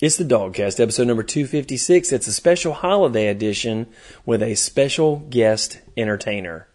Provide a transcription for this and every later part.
It's the DawgCast, episode number 256. It's a special holiday edition with a special guest entertainer.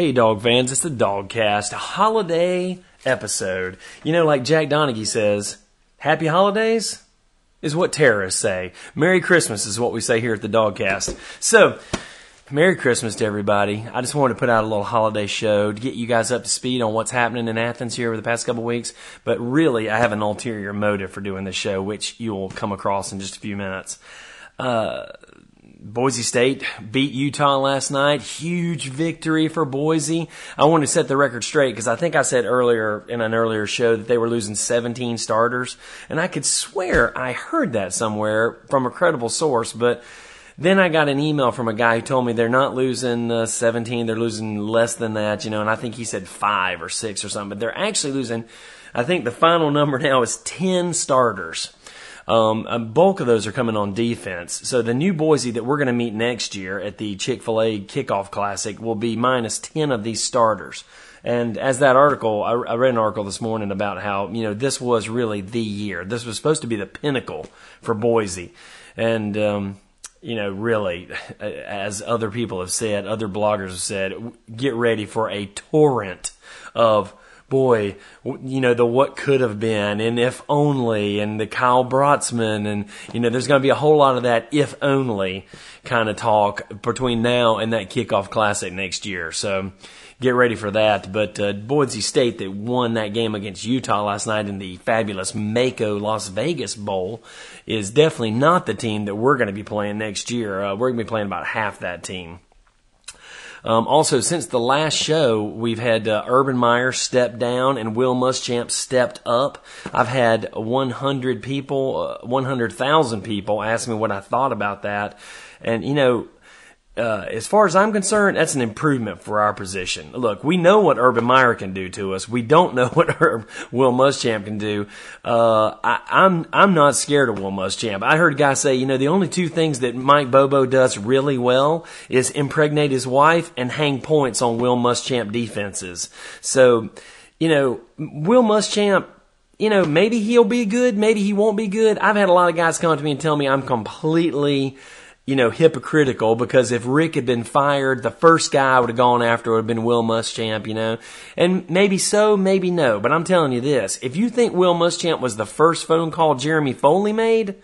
Hey, dog fans, it's the DawgCast, holiday episode. You know, like Jack Donaghy says, Happy Holidays is what terrorists say. Merry Christmas is what we say here at the DawgCast. So, Merry Christmas to everybody. I just wanted to put out a little holiday show to get you guys up to speed on what's happening in Athens here over the past couple weeks. But really, I have an ulterior motive for doing this show, which you'll come across in just a few minutes. Uh, Boise State beat Utah last night. Huge victory for Boise. I want to set the record straight because I think I said earlier in an earlier show that they were losing 17 starters. And I could swear I heard that somewhere from a credible source, but then I got an email from a guy who told me they're not losing uh, 17, they're losing less than that, you know, and I think he said five or six or something, but they're actually losing, I think the final number now is 10 starters. Um, a bulk of those are coming on defense. So the new Boise that we're going to meet next year at the Chick fil A kickoff classic will be minus 10 of these starters. And as that article, I, I read an article this morning about how, you know, this was really the year. This was supposed to be the pinnacle for Boise. And, um, you know, really, as other people have said, other bloggers have said, get ready for a torrent of boy, you know, the what could have been and if only and the Kyle Brotzman and, you know, there's going to be a whole lot of that if only kind of talk between now and that kickoff classic next year. So get ready for that. But uh, Boise State that won that game against Utah last night in the fabulous MAACO Las Vegas Bowl is definitely not the team that we're going to be playing next year. Uh, we're going to be playing about half that team. Um, also, since the last show, we've had uh, Urban Meyer step down and Will Muschamp stepped up. I've had 100 people, uh, 100,000 people ask me what I thought about that. And, you know, uh, as far as I'm concerned, that's an improvement for our position. Look, we know what Urban Meyer can do to us. We don't know what Herb, Will Muschamp can do. Uh, I, I'm I'm not scared of Will Muschamp. I heard a guy say, you know, the only two things that Mike Bobo does really well is impregnate his wife and hang points on Will Muschamp defenses. So, you know, Will Muschamp you know, maybe he'll be good, maybe he won't be good. I've had a lot of guys come to me and tell me I'm completely you know, hypocritical because if Rick had been fired, the first guy I would have gone after would have been Will Muschamp, you know. And maybe so, maybe no. But I'm telling you this, if you think Will Muschamp was the first phone call Jeremy Foley made,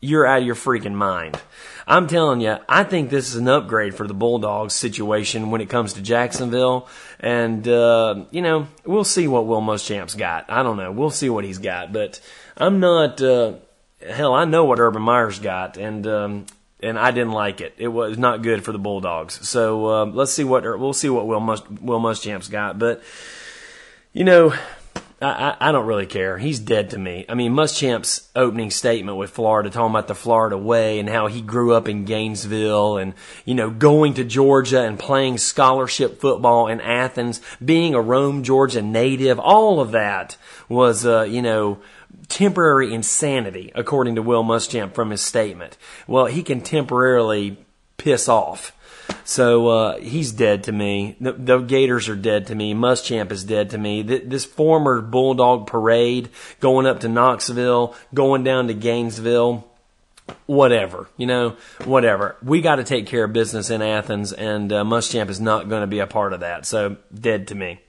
you're out of your freaking mind. I'm telling you, I think this is an upgrade for the Bulldogs situation when it comes to Jacksonville. And, uh, you know, we'll see what Will Muschamp's got. I don't know. We'll see what he's got. But I'm not, uh, hell, I know what Urban Meyer's got. And, um, and I didn't like it. It was not good for the Bulldogs. So uh, let's see what we'll see what Will Mus- Will Muschamp's got. But you know, I, I, don't really care. He's dead to me. I mean, Muschamp's opening statement with Florida, talking about the Florida way and how he grew up in Gainesville and, you know, going to Georgia and playing scholarship football in Athens, being a Rome, Georgia native, all of that was, uh, you know, temporary insanity, according to Will Muschamp from his statement. Well, he can temporarily piss off. So uh, he's dead to me. The, the, Gators are dead to me. Muschamp is dead to me. this former Bulldog parade going up to Knoxville, going down to Gainesville, whatever, you know, whatever. We got to take care of business in Athens, and uh, Muschamp is not going to be a part of that. So dead to me.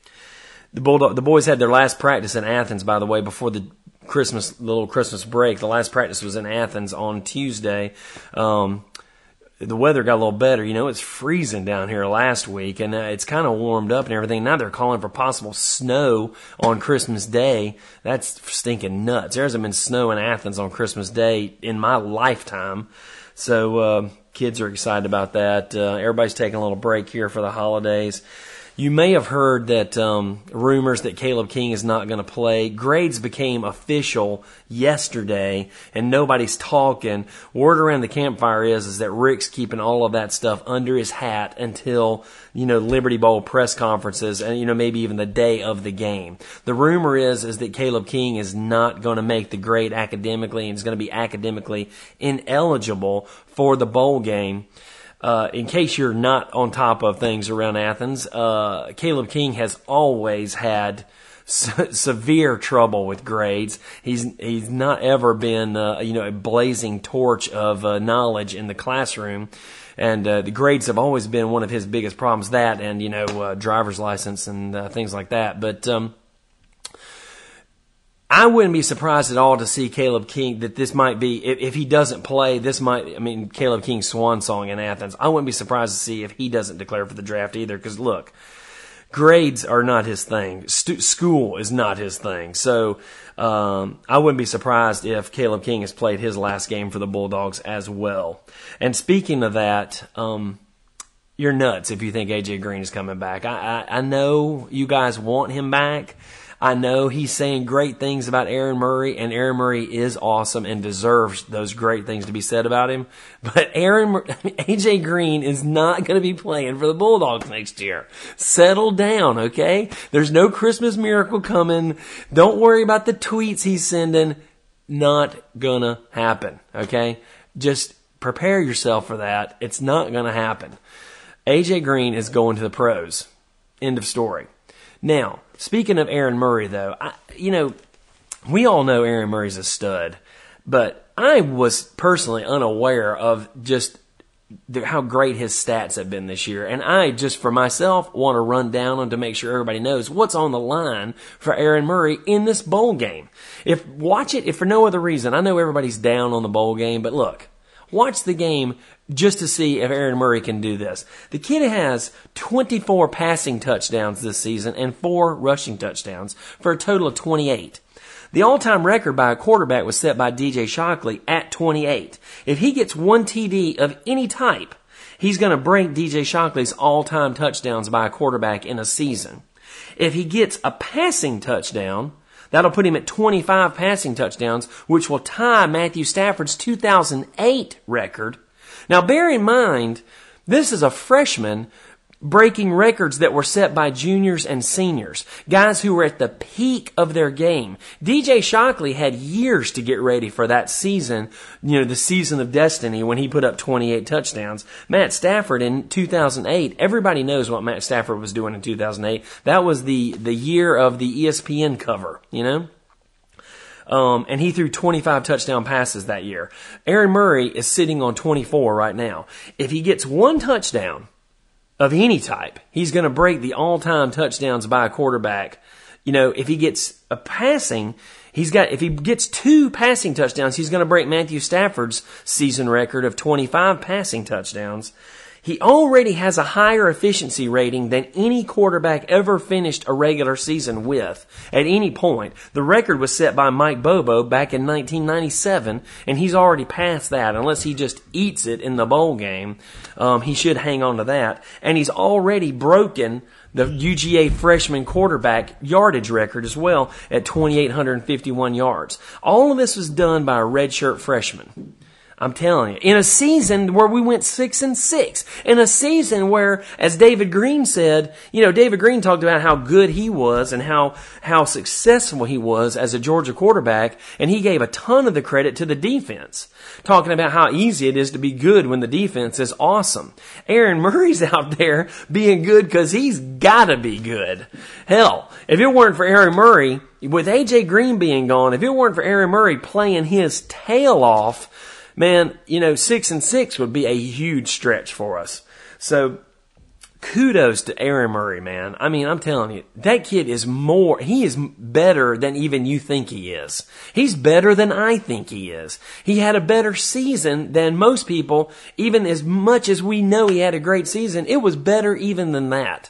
The Bulldog, the boys had their last practice in Athens, by the way, before the Christmas little Christmas break. The last practice was in Athens on Tuesday. Um, the weather got a little better. You know, it's freezing down here last week, and uh, it's kind of warmed up and everything. Now they're calling for possible snow on Christmas Day. That's stinking nuts. There hasn't been snow in Athens on Christmas Day in my lifetime. So uh, kids are excited about that. Uh, everybody's taking a little break here for the holidays You may have heard that um, rumors that Caleb King is not going to play. Grades became official yesterday, and nobody's talking. Word around the campfire is is that Rick's keeping all of that stuff under his hat until you know Liberty Bowl press conferences, and you know maybe even the day of the game. The rumor is is that Caleb King is not going to make the grade academically, and is going to be academically ineligible for the bowl game. Uh, in case you're not on top of things around Athens, uh, Caleb King has always had se- severe trouble with grades. He's he's not ever been uh, you know a blazing torch of uh, knowledge in the classroom. And uh, the grades have always been one of his biggest problems. That and you know driver's license and things like that. But um, I wouldn't be surprised at all to see Caleb King that this might be if, if, he doesn't play. This might I mean Caleb King's swan song in Athens. I wouldn't be surprised to see if he doesn't declare for the draft either. Because look, grades are not his thing. St- school is not his thing. So um, I wouldn't be surprised if Caleb King has played his last game for the Bulldogs as well. And speaking of that. Um, you're nuts if you think AJ Green is coming back. I, I, I know you guys want him back. I know he's saying great things about Aaron Murray, and Aaron Murray is awesome and deserves those great things to be said about him. But Aaron, AJ Green is not going to be playing for the Bulldogs next year. Settle down, okay? There's no Christmas miracle coming. Don't worry about the tweets he's sending. Not gonna happen, okay? Just prepare yourself for that. It's not gonna happen. AJ Green is going to the pros. End of story. Now, speaking of Aaron Murray, though, I, you know, we all know Aaron Murray's a stud, but I was personally unaware of just the, how great his stats have been this year. And I just for myself want to run down them to make sure everybody knows what's on the line for Aaron Murray in this bowl game. If watch it, if for no other reason, I know everybody's down on the bowl game, but look, watch the game just to see if Aaron Murray can do this. The kid has 24 passing touchdowns this season and four rushing touchdowns for a total of 28. The all-time record by a quarterback was set by DJ Shockley at 28. If he gets one TD of any type, he's going to break DJ Shockley's all-time touchdowns by a quarterback in a season. If he gets a passing touchdown, that'll put him at 25 passing touchdowns, which will tie Matthew Stafford's 2008 record. Now bear in mind, this is a freshman breaking records that were set by juniors and seniors, guys who were at the peak of their game. DJ Shockley had years to get ready for that season, you know, the season of destiny when he put up 28 touchdowns. Matt Stafford in 2008, everybody knows what Matt Stafford was doing in 2008. That was the, the year of the ESPN cover, you know? Um, and he threw 25 touchdown passes that year. Aaron Murray is sitting on 24 right now. If he gets one touchdown of any type, he's going to break the all-time touchdowns by a quarterback. You know, if he gets a passing, he's got, if he gets two passing touchdowns, he's going to break Matthew Stafford's season record of 25 passing touchdowns. He already has a higher efficiency rating than any quarterback ever finished a regular season with at any point. The record was set by Mike Bobo back in 1997, and he's already passed that. Unless he just eats it in the bowl game, um, he should hang on to that. And he's already broken the UGA freshman quarterback yardage record as well at 2,851 yards. All of this was done by a redshirt freshman. I'm telling you, in a season where we went six and six, in a season where, as David Greene said, you know, David Greene talked about how good he was and how, how successful he was as a Georgia quarterback, and he gave a ton of the credit to the defense, talking about how easy it is to be good when the defense is awesome. Aaron Murray's out there being good because he's gotta be good. Hell, if it weren't for Aaron Murray, with AJ Green being gone, if it weren't for Aaron Murray playing his tail off, man, you know, six and six would be a huge stretch for us. So kudos to Aaron Murray, man. I mean, I'm telling you, that kid is more, he is better than even you think he is. He's better than I think he is. He had a better season than most people, even as much as we know he had a great season, it was better even than that.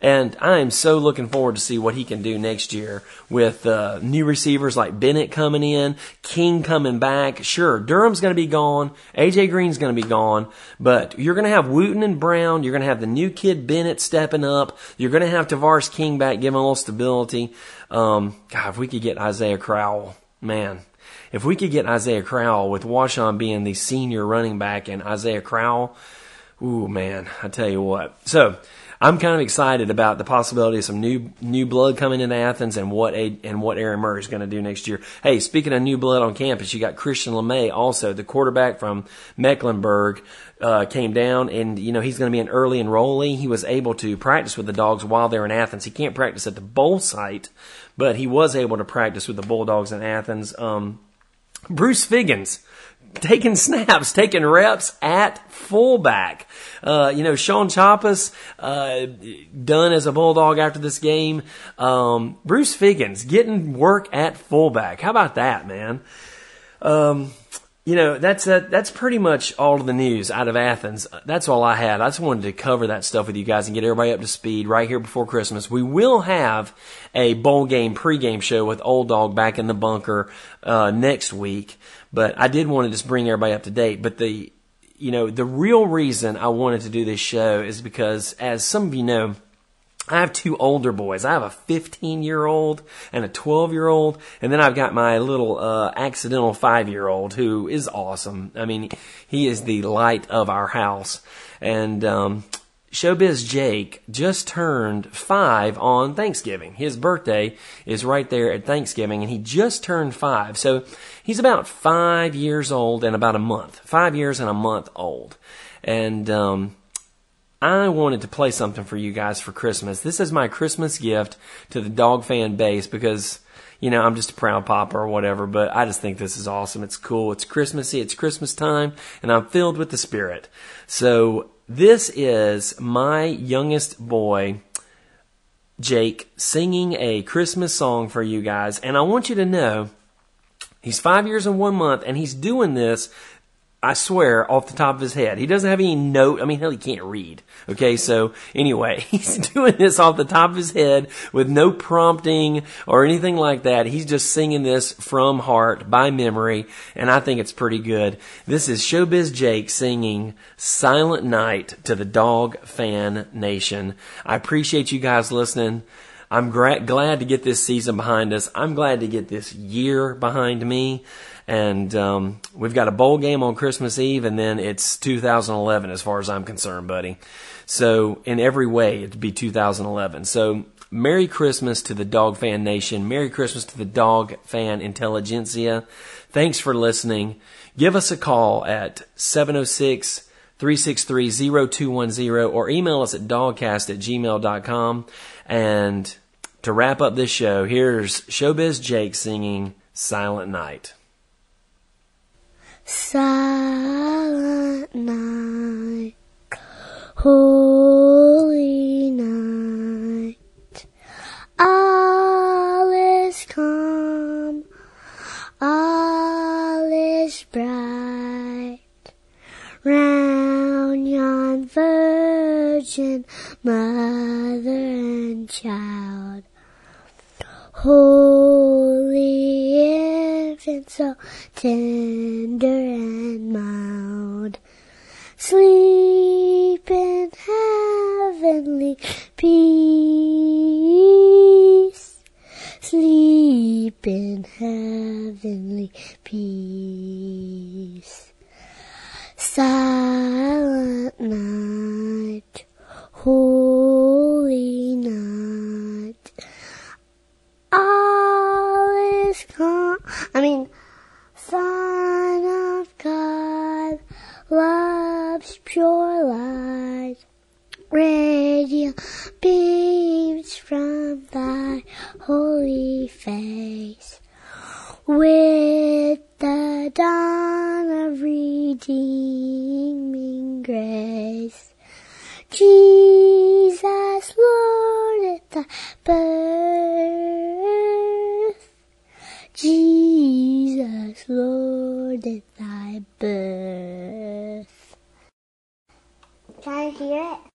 And I am so looking forward to see what he can do next year with uh, new receivers like Bennett coming in, King coming back. Sure, Durham's going to be gone, AJ Green's going to be gone, but you're going to have Wooten and Brown. You're going to have the new kid Bennett stepping up. You're going to have Tavares King back, giving a little stability. Um, God, if we could get Isaiah Crowell, man, if we could get Isaiah Crowell with Washaun being the senior running back and Isaiah Crowell, ooh man, I tell you what. So I'm kind of excited about the possibility of some new new blood coming into Athens and what a, and what Aaron Murray is going to do next year. Hey, speaking of new blood on campus, you got Christian LeMay also, the quarterback from Mecklenburg, uh, came down and you know he's going to be an early enrollee. He was able to practice with the dogs while they're in Athens. He can't practice at the bowl site, but he was able to practice with the Bulldogs in Athens. Um, Bruce Figgins taking snaps, taking reps at fullback. Uh, you know, Shaun Chapas, uh, done as a Bulldog after this game. Um, Bruce Figgins getting work at fullback. How about that, man? Um, you know, that's that's pretty much all of the news out of Athens. That's all I had. I just wanted to cover that stuff with you guys and get everybody up to speed right here before Christmas. We will have a bowl game pregame show with Old Dog back in the bunker uh, next week, but I did want to just bring everybody up to date. But the you know the real reason I wanted to do this show is because, as some of you know, I have two older boys. I have a 15 year old and a 12 year old, and then I've got my little uh, accidental five year old who is awesome. I mean, he is the light of our house. And um, Showbiz Jake just turned five on Thanksgiving. His birthday is right there at Thanksgiving, and he just turned five. So he's about five years old and about a month. Five years and a month old. And um, I wanted to play something for you guys for Christmas. This is my Christmas gift to the dog fan base because, you know, I'm just a proud papa or whatever, but I just think this is awesome. It's cool. It's Christmassy. It's Christmas time and I'm filled with the spirit. So this is my youngest boy, Jake, singing a Christmas song for you guys. And I want you to know he's five years and one month and he's doing this I swear, off the top of his head. He doesn't have any note. I mean, hell, he can't read. Okay, so anyway, he's doing this off the top of his head with no prompting or anything like that. He's just singing this from heart by memory, and I think it's pretty good. This is Showbiz Jake singing Silent Night to the Dog Fan Nation. I appreciate you guys listening. I'm gra- glad to get this season behind us. I'm glad to get this year behind me. And um, we've got a bowl game on Christmas Eve, and then it's 2011 as far as I'm concerned, buddy. So in every way, it'd be 2011. So Merry Christmas to the Dog Fan Nation. Merry Christmas to the Dog Fan Intelligentsia. Thanks for listening. Give us a call at 706 363 0210 or email us at dogcast at gmail.com. And to wrap up this show, here's Showbiz Jake singing Silent Night. Silent night, holy night, all is calm, all is bright, round yon virgin mother and child. Holy infant, so tender in heavenly peace. Silent night, holy night, all is calm. I mean, Son of God, love's pure light, radiant beams from thy holy face. With the dawn of redeeming grace, Jesus, Lord, at thy birth, Jesus, Lord, at thy birth. Can I hear it?